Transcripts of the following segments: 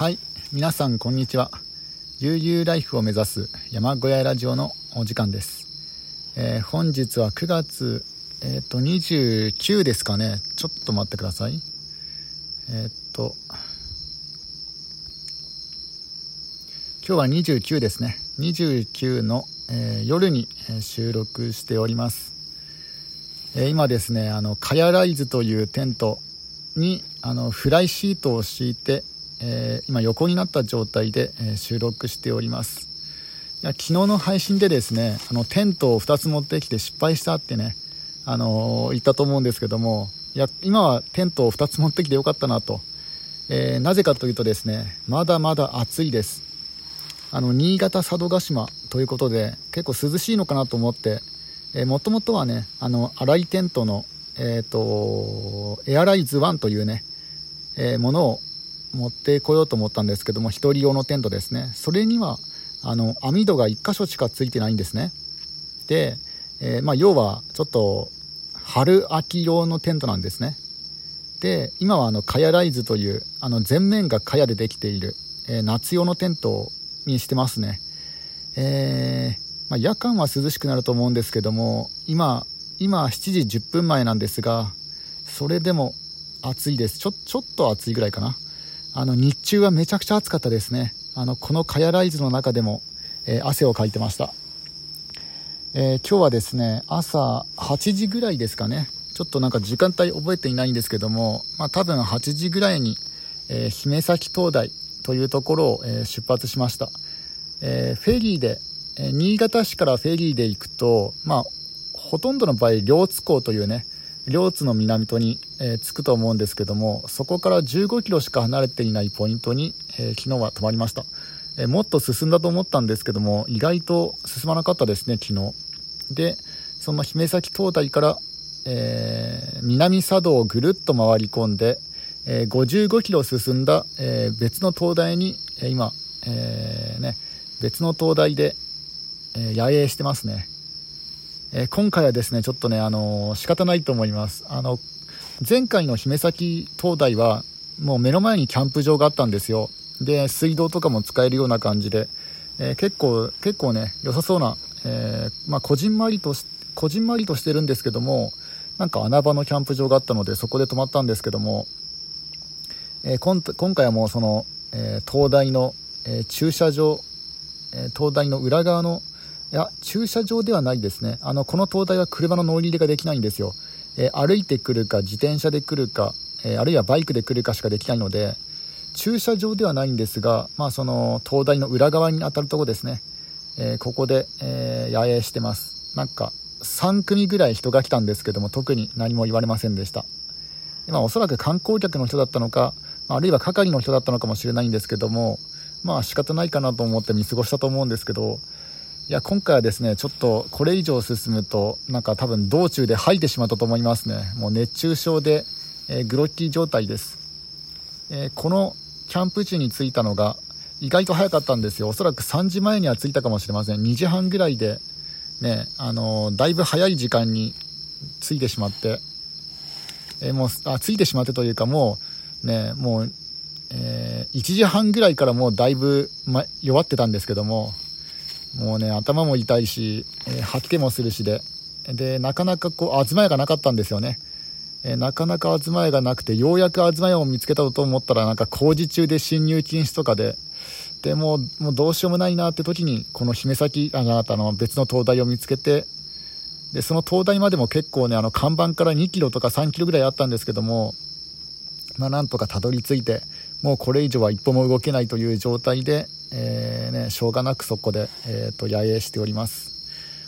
はい。皆さんこんにちは。悠々ライフを目指す山小屋ラジオのお時間です、えー、本日は9月えっ、ー、と29ですかね。ちょっと待ってください。えっ、と今日は29ですね。29の、え、夜に収録しております、え今ですねあのカヤライズというテントにあのフライシートを敷いて、えー、今横になった状態で、え、収録しております。いや昨日の配信でですねあのテントを2つ持ってきて失敗したってね、あのー、言ったと思うんですけどもいや今はテントを2つ持ってきてよかったなと、えなぜかというとですねまだまだ暑いです。あの新潟佐渡島ということで結構涼しいのかなと思ってもともとはねあの荒いテントのえっ、ー、と、エアライズ1というね、えー、ものを持ってこようと思ったんですけども、1人用のテントですね。それには、あの、網戸が1箇所しかついてないんですね。で、えー、まあ、要は、ちょっと、春秋用のテントなんですね。で、今はあの、カヤライズという、あの、全面がカヤでできている、えー、夏用のテントにしてますね。えー、まあ、夜間は涼しくなると思うんですけども、今、今7時10分前なんですが、それでも暑いです。ちょ、ちょっと暑いぐらいかな。あの、日中はめちゃくちゃ暑かったですね。あの、このカヤライズの中でも、えー、汗をかいてました。えー、今日はですね、朝8時ぐらいですかね。ちょっとなんか時間帯覚えていないんですけども、まあ多分8時ぐらいに、えー、姫崎灯台というところを、え出発しました。えフェリーで、え新潟市からフェリーで行くと、まあほとんどの場合、両津港というね、両津の港に、えー、着くと思うんですけども、そこから15キロしか離れていないポイントに、えー、昨日は泊まりました、えー、もっと進んだと思ったんですけども、意外と進まなかったですね、昨日。で、その姫崎灯台から、え南佐渡をぐるっと回り込んで、え55キロ進んだ、え別の灯台に、え今、えね、別の灯台で、え野営してますね。え、今回はですね、ちょっとね、あのー、仕方ないと思います。あの、前回の姫崎灯台は、もう目の前にキャンプ場があったんですよ。で、水道とかも使えるような感じで、えー、結構、結構ね、良さそうな、えー、まあ、こじんまりとし、こじんまりとしてるんですけども、なんか穴場のキャンプ場があったので、そこで泊まったんですけども、え今今回はもうその、え灯台の、え駐車場、え灯台の裏側のいや、駐車場ではないですね。あの、この灯台は車の乗り入れができないんですよ。え、歩いてくるか、自転車で来るか、え、あるいはバイクで来るかしかできないので、駐車場ではないんですが、まあ、その、灯台の裏側に当たるとこですね。えー、ここで、え野営してます。なんか、3組ぐらい人が来たんですけども、特に何も言われませんでした。まあ、おそらく観光客の人だったのか、あるいは係の人だったのかもしれないんですけども、まあ仕方ないかなと思って見過ごしたと思うんですけど、いや、今回はですね、ちょっとこれ以上進むと、なんか多分道中で吐いてしまったと思いますね。もう熱中症で、えー、グロッキー状態です。えー、このキャンプ地に着いたのが意外と早かったんですよ。おそらく3時前には着いたかもしれません。2時半ぐらいで、ね、あのー、だいぶ早い時間に着いてしまって、えもう、あ、着いてしまってというかもう、ね、もう、え1時半ぐらいからもうだいぶ、ま、弱ってたんですけども、もうね、頭も痛いし、えー、吐き気もするしで、で、なかなかこう、あずまやがなかったんですよね。えー、なかなかあずまやがなくて、ようやくあずまやを見つけたと思ったら、なんか工事中で侵入禁止とかで、で、もう、もうどうしようもないなって時に、この姫崎、あなたの別の灯台を見つけて、で、その灯台までも結構ね、あの、看板から2キロとか3キロぐらいあったんですけども、まあ、なんとかたどり着いて、もうこれ以上は一歩も動けないという状態で、えー、ね、しょうがなくそこで、えー、と、野営しております。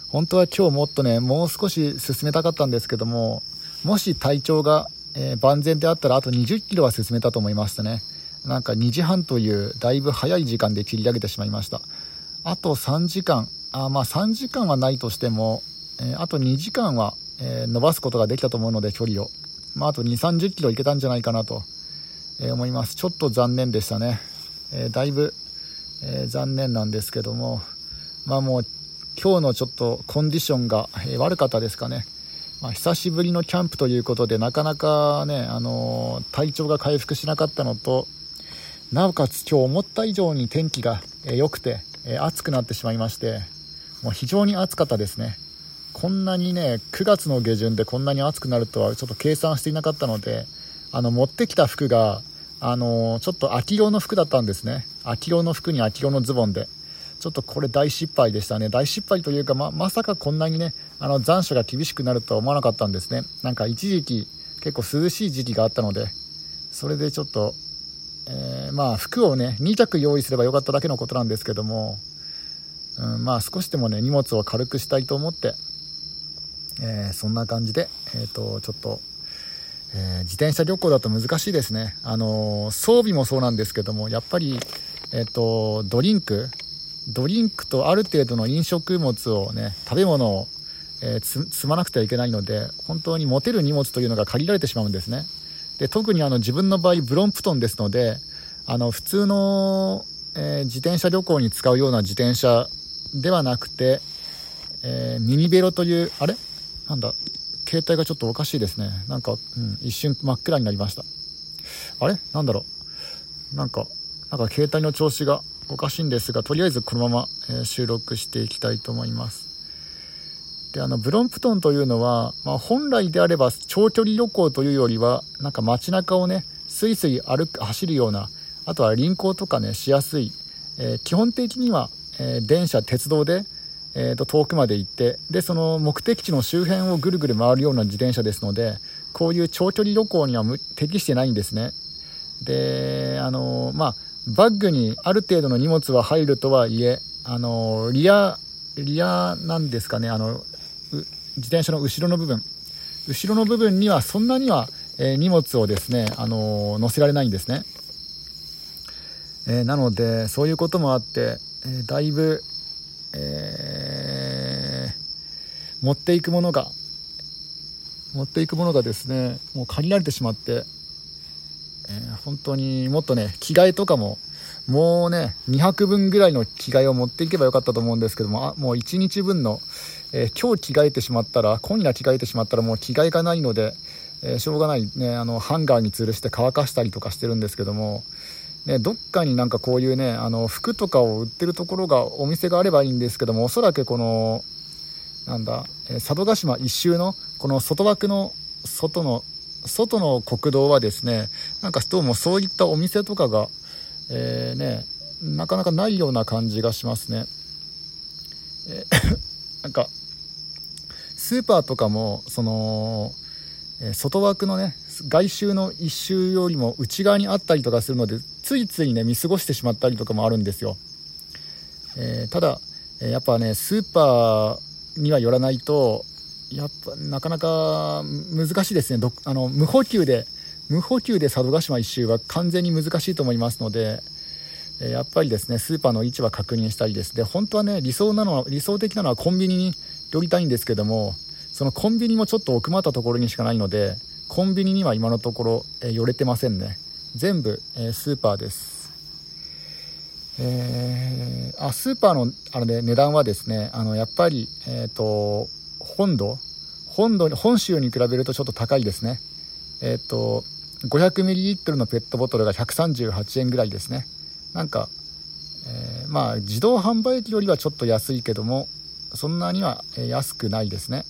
本当は今日もっとね、もう少し進めたかったんですけども、もし体調が、えー、万全であったらあと20キロは進めたと思いましたね。なんか2時半というだいぶ早い時間で切り上げてしまいました。あと3時間、あまあ3時間はないとしても、えー、あと2時間は、えー、伸ばすことができたと思うので距離を。まああと2、30キロいけたんじゃないかなと、え思います。ちょっと残念でしたね。えだいぶえー、残念なんですけども、まあもう今日のちょっとコンディションが、えー、悪かったですかね。まあ、久しぶりのキャンプということで、なかなかね、あのー、体調が回復しなかったのと、なおかつ今日思った以上に天気が良くてえ暑くなってしまいましてもう非常に暑かったですねこんなにね9月の下旬でこんなに暑くなるとはちょっと計算していなかったのであの持ってきた服があのちょっと秋色の服だったんですね。秋色の服に秋色のズボンで。ちょっとこれ大失敗でしたね。大失敗というかままさかこんなにねあの残暑が厳しくなるとは思わなかったんですね。なんか一時期結構涼しい時期があったのでそれでちょっとえー、まあ服をね2着用意すればよかっただけのことなんですけども、うん、まあ少しでもね荷物を軽くしたいと思って、えー、そんな感じで、えーと、ちょっと、えー、自転車旅行だと難しいですね、あの装備もそうなんですけどもやっぱり、えーと、ドリンクドリンクとある程度の飲食物をね食べ物を、え積まなくてはいけないので本当に持てる荷物というのが限られてしまうんですね。で特にあの自分の場合ブロンプトンですのであの普通の、えー、自転車旅行に使うような自転車ではなくて、えー、ミニベロというあれ？なんだ？携帯がちょっとおかしいですね。なんか、うん、一瞬真っ暗になりました。あれ？なんだろう？なんかなんか携帯の調子がおかしいんですがとりあえずこのまま、えー、収録していきたいと思います。であのブロンプトンというのは、まあ、本来であれば長距離旅行というよりはなんか街中をねスイスイ歩く走るようなあとは輪行とかねしやすい、えー、基本的には、えー、電車鉄道で、えー、と遠くまで行ってでその目的地の周辺をぐるぐる回るような自転車ですのでこういう長距離旅行には適してないんですね。であのまあバッグにある程度の荷物は入るとはいえあのリアリアなんですかねあの自転車の後ろの部分。後ろの部分にはそんなには、えー、荷物をですね、あのー、乗せられないんですね、えー、なのでそういうこともあって、えだいぶ、え持っていくものが持っていくものがですねもう限られてしまって、え本当にもっとね着替えとかももうね2泊分ぐらいの着替えを持っていけばよかったと思うんですけどもあもう1日分のえー、今日着替えてしまったら今夜着替えてしまったらもう着替えがないので、えー、しょうがないねあのハンガーに吊るして乾かしたりとかしてるんですけども、ね、どっかになんかこういうねあの服とかを売ってるところがお店があればいいんですけどもおそらくこのなんだ、え、佐渡島一周のこの外枠の外の外の国道はですねなんかどうもそういったお店とかが、えー、ねなかなかないような感じがしますね。え なんかスーパーとかもその、え外枠のね外周の1周よりも内側にあったりとかするのでついついね見過ごしてしまったりとかもあるんですよ、えー、ただ、えやっぱねスーパーには寄らないとやっぱなかなか難しいですね。あの無補給で無補給で佐渡島1周は完全に難しいと思いますので、えやっぱりですねスーパーの位置は確認したりです。で本当はね理想なのは理想的なのはコンビニに寄りたいんですけどもそのコンビニもちょっと奥まったところにしかないのでコンビニには今のところ、え、寄れてませんね。全部、えー、スーパーです。えー、あスーパーのあの、ね、値段はですねあのやっぱり、えーと、本土本土本州に比べるとちょっと高いですね。えっ、ー、と 500ml のペットボトルが138円ぐらいですね。なんか、えー、まあ自動販売機よりはちょっと安いけどもそんなには安くないですね。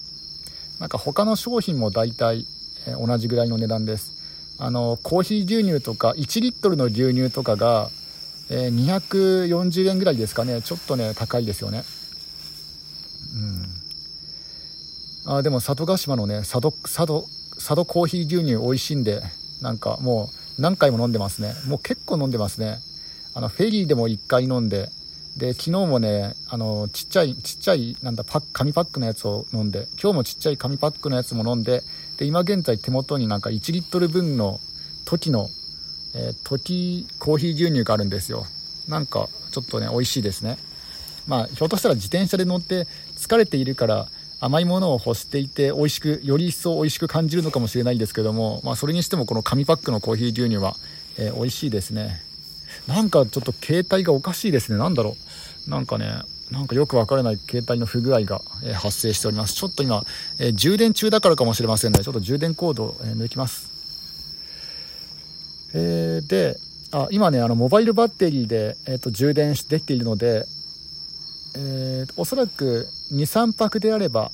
なんか他の商品も大体同じぐらいの値段です。あのコーヒー牛乳とか1リットルの牛乳とかがえ240円ぐらいですかね。ちょっとね高いですよね。うん。あでも佐渡島のね佐渡佐渡佐渡コーヒー牛乳美味しいんでなんかもう何回も飲んでますね。もう結構飲んでますね。あのフェリーでも1回飲んでで昨日もねあのちっちゃいちっちゃいなんだパ紙パックのやつを飲んで今日もちっちゃい紙パックのやつも飲んでで今現在手元になんか1リットル分の時の、えー、時コーヒー牛乳があるんですよなんかちょっとね美味しいですねまあひょっとしたら自転車で乗って疲れているから甘いものを欲していて美味しくより一層美味しく感じるのかもしれないんですけども、まあ、それにしてもこの紙パックのコーヒー牛乳は、えー、美味しいですねなんかちょっと携帯がおかしいですね。なんだろう。なんかね、なんかよくわからない携帯の不具合が、え発生しております。ちょっと今、え、充電中だからかもしれませんね。ちょっと充電コードを、え抜きます。えー、で、あ今ねあのモバイルバッテリーで、えーと、充電できているので、えー、おそらく23泊であれば、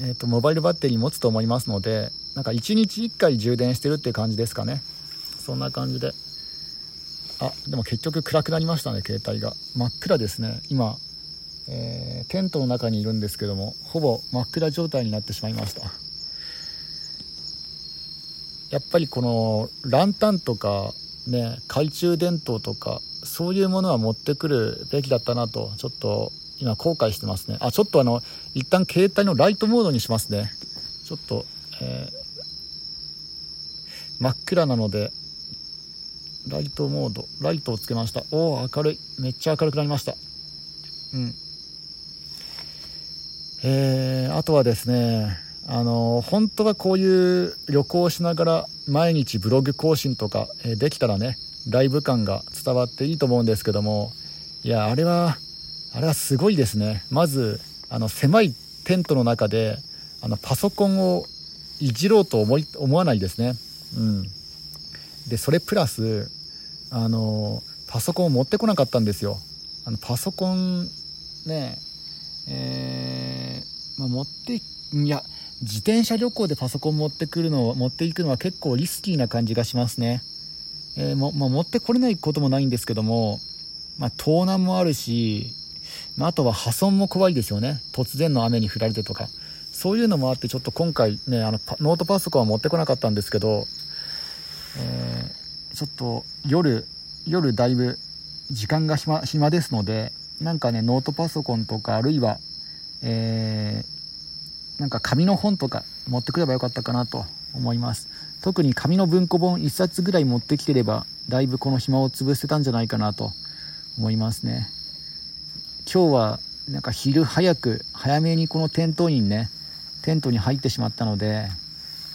えーと、モバイルバッテリー持つと思いますのでなんか1日1回充電してるっていう感じですかねそんな感じであでも結局暗くなりましたね携帯が真っ暗ですね今、えー、テントの中にいるんですけどもほぼ真っ暗状態になってしまいましたやっぱりこのランタンとかね、懐中電灯とか、そういうものは持ってくるべきだったなと、ちょっと今後悔してますね。あ、ちょっとあの、一旦携帯のライトモードにしますね。ちょっと、えー、真っ暗なので、ライトモード、ライトをつけました。おお、明るい。めっちゃ明るくなりました。うん。えー、あとはですね、あの本当はこういう旅行しながら毎日ブログ更新とか、えできたらねライブ感が伝わっていいと思うんですけどもいやあれはあれはすごいですね。まずあの狭いテントの中であのパソコンをいじろうと思い思わないですね。うん。でそれプラスあのパソコンを持ってこなかったんですよ。あのパソコンねえー、まあ、持っていや自転車旅行でパソコン持ってくるのを持っていくのは結構リスキーな感じがしますね、えー、もまあ、持ってこれないこともないんですけども、まあ、盗難もあるし、まあ、とは破損も怖いですよね。突然の雨に降られてとか。そういうのもあってちょっと今回ねあのノートパソコンは持ってこなかったんですけど、えー、ちょっと夜夜だいぶ時間が暇ですのでなんかねノートパソコンとかあるいは、えーなんか紙の本とか持ってくればよかったかなと思います。特に紙の文庫本1冊ぐらい持ってきてればだいぶこの暇を潰せたんじゃないかなと思いますね。今日はなんか昼早く早めにこのテントにねテントに入ってしまったので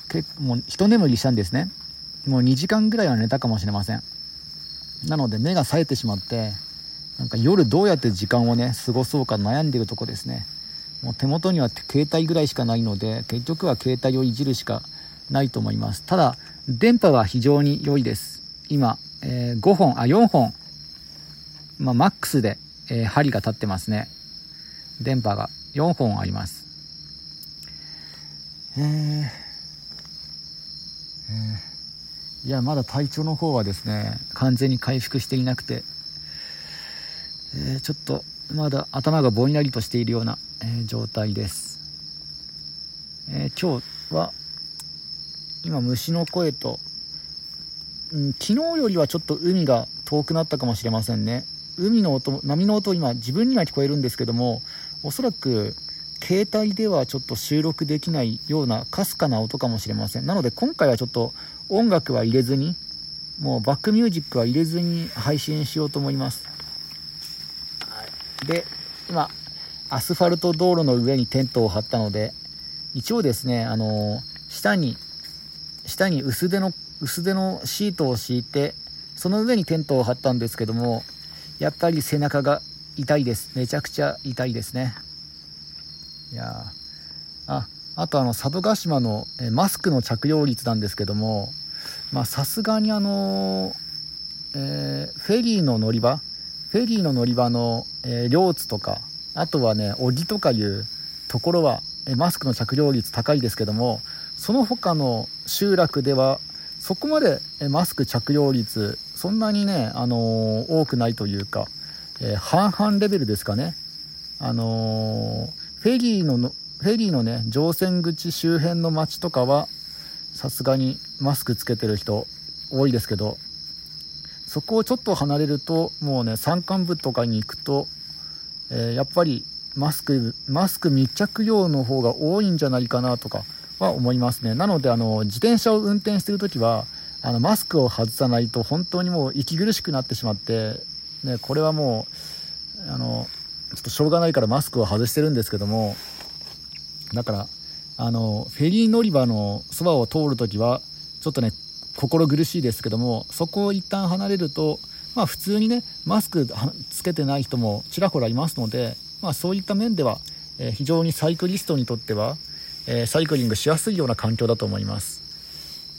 結構もう一眠りしたんですね。もう2時間ぐらいは寝たかもしれません。なので目が冴えてしまってなんか夜どうやって時間をね過ごそうか悩んでるとこですね。もう手元には携帯ぐらいしかないので結局は携帯をいじるしかないと思います。ただ電波は非常に良いです。今、えー、5本あ4本まあ、マックスで、えー、針が立ってますね。電波が4本あります。えー、えー、いやまだ体調の方はですね完全に回復していなくて、えー、ちょっとまだ頭がぼんやりとしているようなえ状態です、えー、今日は今虫の声と、うん、昨日よりはちょっと海が遠くなったかもしれませんね。海の音波の音今自分には聞こえるんですけどもおそらく携帯ではちょっと収録できないようなかすかな音かもしれません。なので今回はちょっと音楽は入れずにもうバックミュージックは入れずに配信しようと思います。で今アスファルト道路の上にテントを張ったので、一応ですね、あの下に、下に薄手の、薄手のシートを敷いて、その上にテントを張ったんですけども、やっぱり背中が痛いです。めちゃくちゃ痛いですね。いやあ、あとあの、佐渡島のえマスクの着用率なんですけども、まあさすがにあの、えー、フェリーの乗り場、フェリーの乗り場の、えー、両津とか、あとはね、小木とかいうところは、えマスクの着用率高いですけども、その他の集落では、そこまでマスク着用率、そんなにね、あのー、多くないというか、えー、半々レベルですかね。あのー、フェリーのフェリーのね、乗船口周辺の街とかは、さすがにマスクつけてる人多いですけど、そこをちょっと離れると、もうね、山間部とかに行くと、えー、やっぱりマスク、マスク密着用の方が多いんじゃないかなとかは思いますね。なので、あの、自転車を運転してるときは、あの、マスクを外さないと本当にもう息苦しくなってしまって、ね、これはもう、あの、ちょっとしょうがないからマスクを外してるんですけども、だから、あの、フェリー乗り場のそばを通るときは、ちょっとね、心苦しいですけども、そこを一旦離れると、まあ、普通にねマスクつけてない人もちらほらいますので、まあ、そういった面では、えー、非常にサイクリストにとっては、えー、サイクリングしやすいような環境だと思います。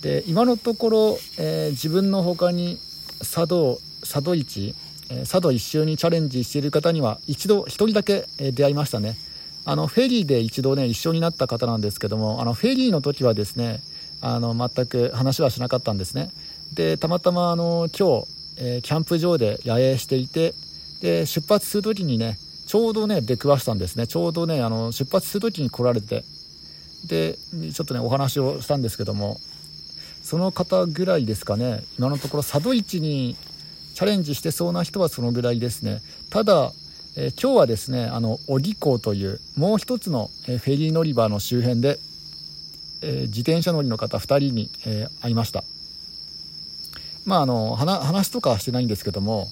で今のところ、えー、自分の他に、佐渡佐渡市、佐渡一周にチャレンジしている方には一度1人だけ、出会いましたね。あのフェリーで一度ね一緒になった方なんですけどもあのフェリーの時はですねあの全く話はしなかったんですね。でたまたまあの今日、えー、キャンプ場で野営していてで出発する時にねちょうどね出くわしたんですね。ちょうどねあの出発する時に来られてでちょっとねお話をしたんですけどもその方ぐらいですかね今のところ佐渡市にチャレンジしてそうな人はそのぐらいですね。ただ、えー、今日はですねあの小木港というもう一つの、え、フェリー乗り場の周辺で、えー、自転車乗りの方2人に、え会いました。まああの話とかはしてないんですけども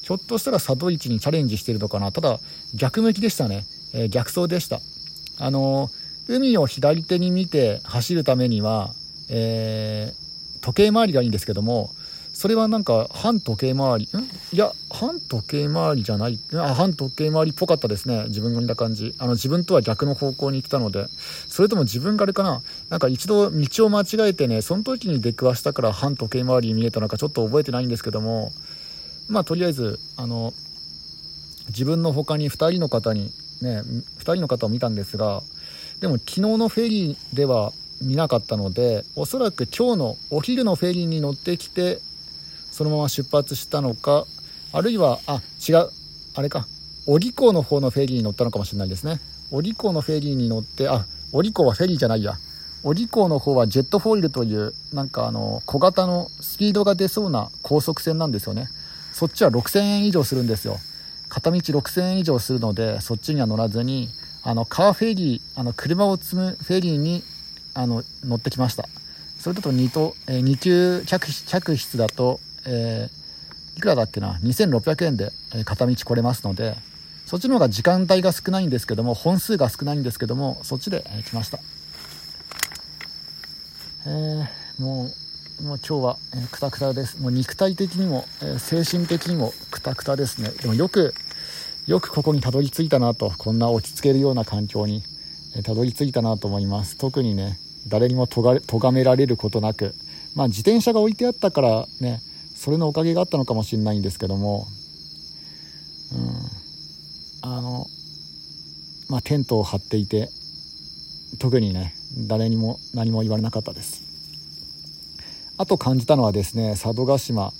ひょっとしたら佐渡市にチャレンジしてるのかな。ただ逆向きでしたね、え逆走でした。あの海を左手に見て走るためにはえー、時計回りがいいんですけどもそれはなんか反時計回りん？いや反時計回りじゃない。あ反時計回りっぽかったですね。自分が見た感じ。あの自分とは逆の方向に行ったので。それとも自分があれかな。なんか一度道を間違えてねその時に出くわしたから反時計回りに見えたのかちょっと覚えてないんですけども。まあとりあえずあの自分の他に2人の方にね2人の方を見たんですがでも昨日のフェリーでは見なかったのでおそらく今日のお昼のフェリーに乗ってきてそのまま出発したのかあるいはあ違うあれか。小木港の方のフェリーに乗ったのかもしれないですね。小木港のフェリーに乗ってあ小木港はフェリーじゃないや。小木港の方はジェットフォイルというなんかあの小型のスピードが出そうな高速船なんですよね。そっちは6000円以上するんですよ。片道6000円以上するのでそっちには乗らずにあのカーフェリーあの車を積むフェリーにあの乗ってきました。それだと2と、えー、2級客客室だと、えー、いくらだっけな？2600円で、片道来れますのでそっちの方が時間帯が少ないんですけども本数が少ないんですけどもそっちで、来ました。えー、もうもう今日は、くたくたです。もう肉体的にも、え、精神的にもくたくたですね。でもよくよくここにたどり着いたなとこんな落ち着けるような環境にたどり着いたなと思います。特にね誰にもとが咎められることなく。まあ自転車が置いてあったからねそれのおかげがあったのかもしれないんですけどもうん。あのまあテントを張っていて特にね誰にも何も言われなかったです。あと感じたのはですね佐渡島。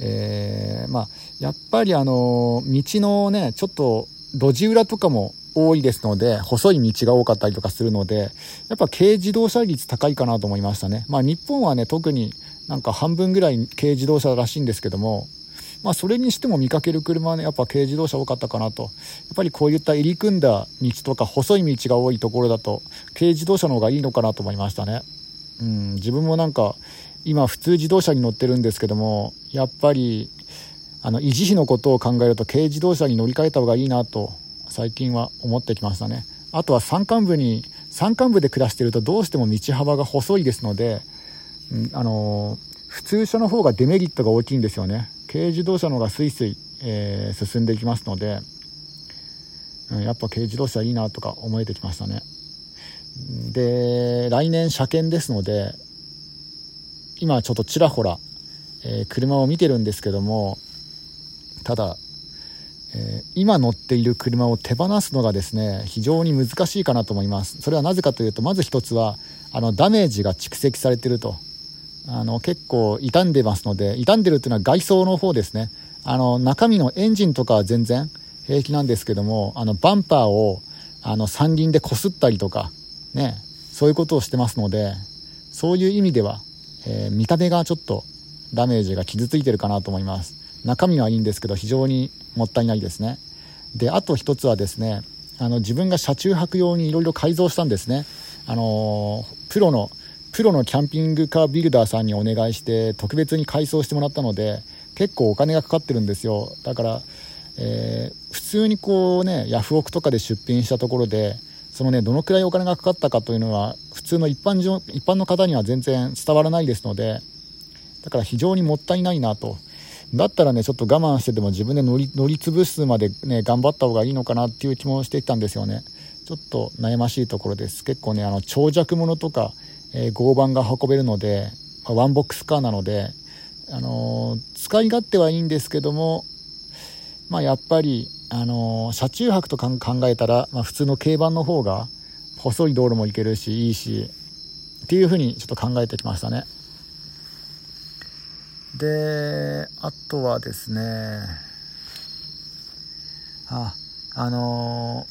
えー、まあやっぱりあの道のねちょっと路地裏とかも多いですので、細い道が多かったりとかするので、やっぱ軽自動車率高いかなと思いましたね。まあ日本はね、特になんか半分ぐらい軽自動車らしいんですけども、まあそれにしても見かける車はね、やっぱ軽自動車多かったかなと。やっぱりこういった入り組んだ道とか細い道が多いところだと、軽自動車の方がいいのかなと思いましたね。うん、自分もなんか、今普通自動車に乗ってるんですけども、やっぱり、あの維持費のことを考えると軽自動車に乗り換えた方がいいなと最近は思ってきましたねあとは山間部に山間部で暮らしてるとどうしても道幅が細いですので、うん、あの普通車の方がデメリットが大きいんですよね。軽自動車の方がスイスイ、えー、進んでいきますので、うん、やっぱ軽自動車いいなとか思えてきましたね。で来年車検ですので今ちょっとちらほら、えー、車を見てるんですけどもただえー、今乗っている車を手放すのがですね非常に難しいかなと思います。それはなぜかというとまず一つはあのダメージが蓄積されてると。あの結構傷んでますので傷んでるっていうのは外装の方ですね。あの中身のエンジンとかは全然平気なんですけどもあのバンパーをあの三輪でこすったりとかねそういうことをしてますのでそういう意味では、えー、見た目がちょっとダメージが傷ついてるかなと思います。中身はいいんですけど非常にもったいないですね。であと一つはですねあの自分が車中泊用にいろいろ改造したんですね。あのプロのプロのキャンピングカービルダーさんにお願いして特別に改装してもらったので結構お金がかかってるんですよだから、えー、普通にこうねヤフオクとかで出品したところでそのねどのくらいお金がかかったかというのは普通の一般上一般の方には全然伝わらないですのでだから非常にもったいないなとだったらね、ちょっと我慢してても自分で乗り、乗り潰すまでね、頑張った方がいいのかなっていう気もしてきたんですよね。ちょっと悩ましいところです。結構ね、あの、長尺物とか、えー、合板が運べるので、まあ、ワンボックスカーなので、あの使い勝手はいいんですけども、まあ、やっぱり、あの車中泊と考えたら、まあ、普通の軽バンの方が細い道路も行けるしいいしっていうふうにちょっと考えてきましたね。であとはですねああの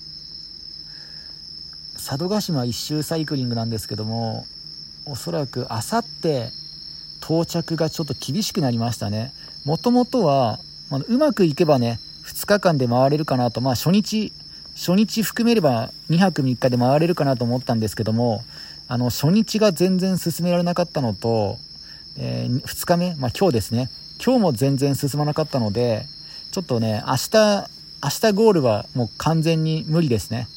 ー、佐渡島一周サイクリングなんですけどもおそらくあさって到着がちょっと厳しくなりましたね。もともとは、まあ、うまくいけばね2日間で回れるかなとまあ初日初日含めれば2泊3日で回れるかなと思ったんですけどもあの初日が全然進められなかったのと、えー、2日目、まあ、今日ですね。今日も全然進まなかったのでちょっとね明日明日ゴールはもう完全に無理ですね。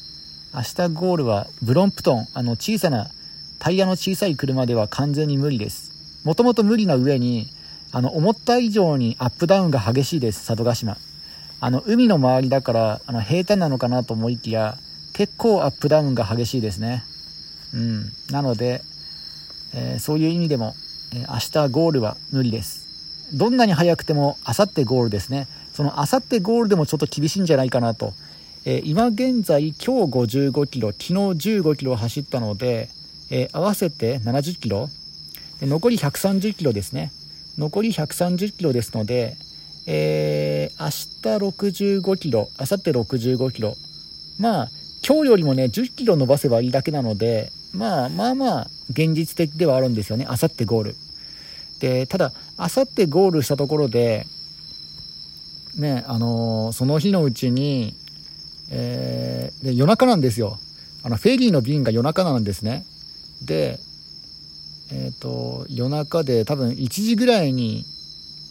明日ゴールはブロンプトンあの小さなタイヤの小さい車では完全に無理です。もともと無理な上にあの思った以上にアップダウンが激しいです。佐渡島。あの海の周りだからあの平坦なのかなと思いきや結構アップダウンが激しいですね。うん。なので、えー、そういう意味でも、えー、明日ゴールは無理です。どんなに早くても明後日ゴールですね。その明後日ゴールでもちょっと厳しいんじゃないかなと、えー、今現在今日55キロ昨日15キロ走ったので、え合わせて70キロ残り130キロですね残り130キロですのでえー、明日65キロ、明後日65キロ。まあ、今日よりもね、10キロ伸ばせばいいだけなので、まあまあまあ、現実的ではあるんですよね、明後日ゴール。で、ただ、明後日ゴールしたところで、ね、あのー、その日のうちに、えー、で夜中なんですよ。あの、フェリーの便が夜中なんですね。で、えっ、ー、と、夜中で多分1時ぐらいに、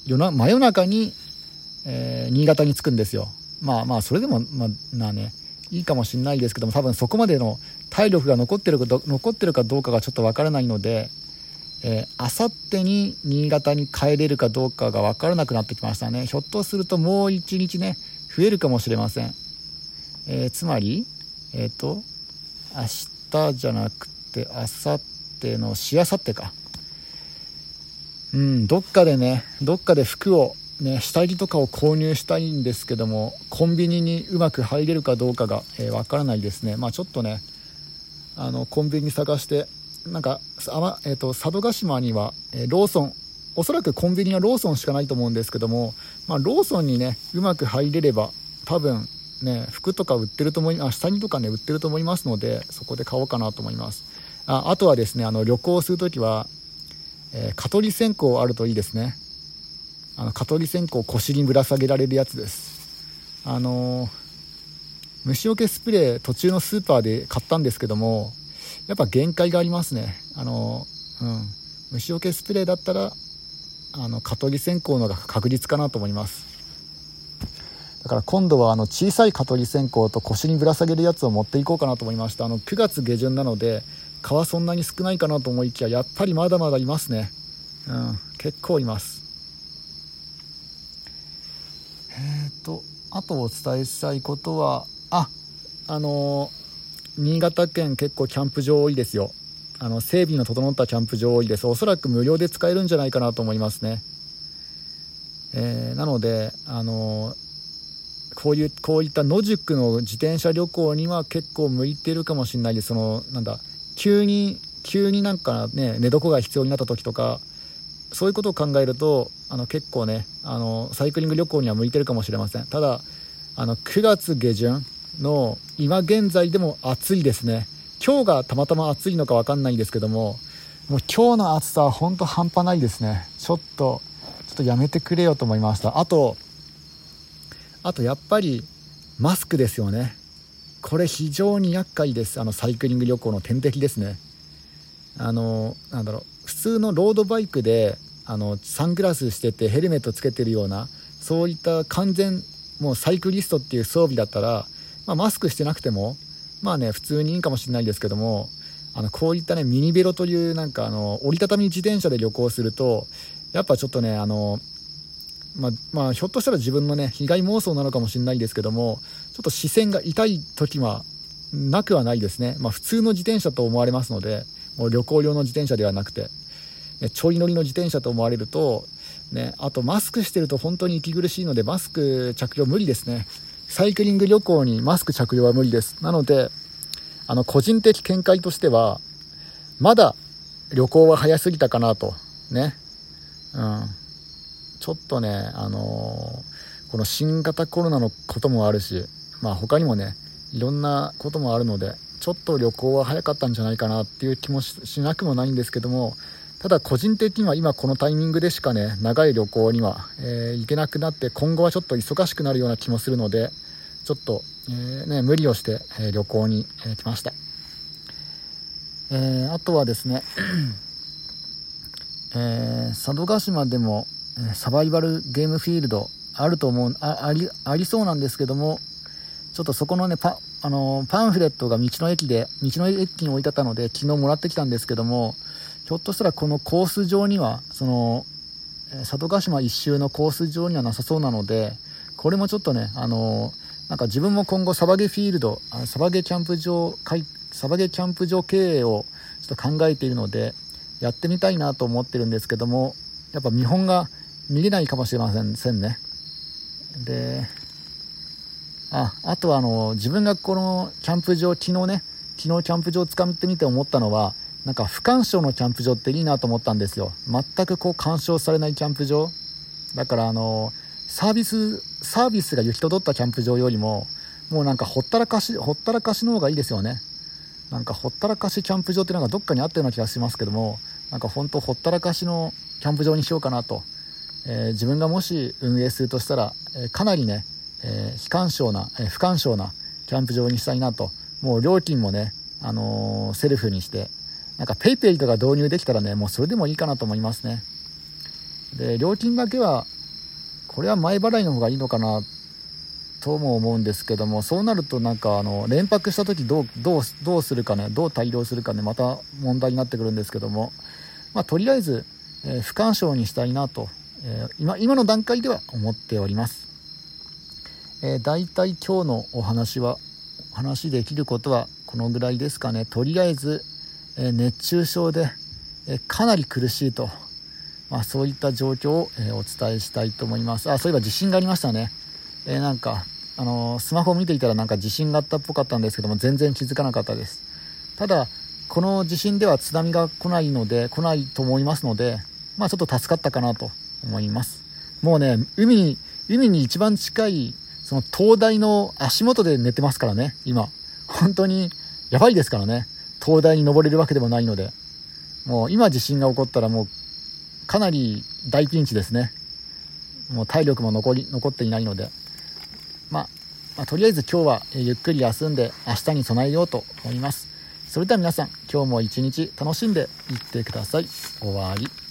夜な真夜中にえー、新潟に着くんですよ。まあまあ、それでも、まあ、ね、いいかもしれないですけども、多分そこまでの体力が残ってるかど残ってるかどうかがちょっとわからないので、えあさってに新潟に帰れるかどうかが分からなくなってきましたね。ひょっとするともう1日ね、増えるかもしれません。えー、つまり、えっ、ー、と、明日じゃなくて、あさってのしあさってか。うん、どっかでね、どっかで服をね、下着とかを購入したいんですけどもコンビニにうまく入れるかどうかがわ、えー、からないですね、まあ、ちょっとねあのコンビニ探してなんかあ、まえーと、佐渡島には、えー、ローソンおそらくコンビニはローソンしかないと思うんですけども、まあ、ローソンにねうまく入れれば多分ね服とか売ってると思いあ下着とかね売ってると思いますのでそこで買おうかなと思いますああとはですねあの旅行するときは、えー、蚊取り線香あるといいですね。あの蚊取り線香を腰にぶら下げられるやつです。あの虫除けスプレー途中のスーパーで買ったんですけどもやっぱ限界がありますね。あの、うん、虫除けスプレーだったらあの蚊取り線香のが確実かなと思います。だから今度はあの小さい蚊取り線香と腰にぶら下げるやつを持っていこうかなと思いました。あの9月下旬なので蚊はそんなに少ないかなと思いきややっぱりまだまだいますね。うん結構います。えっ、ー、とあとお伝えしたいことはああの新潟県結構キャンプ場多いですよ。あの整備の整ったキャンプ場多いです。おそらく無料で使えるんじゃないかなと思いますね、えー、なのであのこういうこういった野宿の自転車旅行には結構向いてるかもしれないです。そのなんだ急に急になんかね寝床が必要になった時とかそういうことを考えるとあの結構ねあのサイクリング旅行には向いてるかもしれません。ただあの9月下旬の今現在でも暑いですね。今日がたまたま暑いのか分かんないんですけどももう今日の暑さは本当半端ないですね。ちょっとちょっとやめてくれよと思いました。あとあとやっぱりマスクですよね。これ非常に厄介です。あのサイクリング旅行の天敵ですね。あのなんだろう。普通のロードバイクであのサングラスしててヘルメットつけてるようなそういった完全もうサイクリストっていう装備だったら、まあ、マスクしてなくてもまあね普通にいいかもしれないですけどもあのこういったねミニベロというなんかあの折りたたみ自転車で旅行するとやっぱちょっとねあのまあ、まあ、ひょっとしたら自分のね被害妄想なのかもしれないですけどもちょっと視線が痛い時はなくはないですね、まあ、普通の自転車と思われますのでもう旅行用の自転車ではなくてちょい乗りの自転車と思われるとね、あとマスクしてると本当に息苦しいのでマスク着用無理ですね。サイクリング旅行にマスク着用は無理です。なので、あの、個人的見解としては、まだ旅行は早すぎたかなと。ね。うん。ちょっとね、あのー、この新型コロナのこともあるし、まあ他にもね、いろんなこともあるので、ちょっと旅行は早かったんじゃないかなっていう気もしなくもないんですけども、ただ個人的には今このタイミングでしかね、長い旅行には、えー、行けなくなって今後はちょっと忙しくなるような気もするので、ちょっと、えー、ね、無理をして、え旅行に、え来ました。えあとはですね、え佐渡島でも、サバイバルゲームフィールドあると思うありありそうなんですけどもちょっとそこのねパあのパンフレットが道の駅で道の駅に置いてあったので昨日もらってきたんですけどもひょっとしたらこのコース上にはその佐渡島一周のコース上にはなさそうなのでこれもちょっとねあのなんか自分も今後サバゲフィールドあのサバゲキャンプ場サバゲキャンプ場経営をちょっと考えているのでやってみたいなと思ってるんですけどもやっぱ見本が見れないかもしれませんね。でああとはあの自分がこのキャンプ場昨日ね昨日キャンプ場を使ってみて思ったのはなんか不干渉のキャンプ場っていいなと思ったんですよ。全くこう干渉されないキャンプ場。だからあのサービスサービスが行き届ったキャンプ場よりももうなんかほったらかしほったらかしの方がいいですよね。なんかほったらかしキャンプ場ってなんかどっかにあったような気がしますけどもなんか本当ほったらかしのキャンプ場にしようかなと、え、自分がもし運営するとしたら、え、かなりね、え、非干渉な、え不干渉なキャンプ場にしたいなともう料金もね、あのセルフにしてなんか PayPay とか導入できたらね、もうそれでもいいかなと思いますね。で、料金だけは、これは前払いの方がいいのかなとも思うんですけども、そうなるとなんかあの、連泊した時どう、どう、どうするかね、どう対応するかね、また問題になってくるんですけども、まあ、とりあえず、えー、不干渉にしたいなと、えー、今、今の段階では思っております。えー、大体今日のお話は、お話できることはこのぐらいですかね。とりあえず、え熱中症で、えかなり苦しいと、まあ、そういった状況を、えお伝えしたいと思います。あそういえば地震がありましたね、えなんかあのスマホを見ていたらなんか地震があったっぽかったんですけども全然気づかなかったです。ただこの地震では津波が来ないので来ないと思いますのでまあちょっと助かったかなと。思いますもうね海に海に一番近いその灯台の足元で寝てますからね今本当にやばいですからね灯台に登れるわけでもないので、もう今地震が起こったらもうかなり大ピンチですね。もう体力も残り、残っていないので、まあ、まあ、とりあえず今日はゆっくり休んで明日に備えようと思います。それでは皆さん、今日も一日楽しんでいってください。終わり。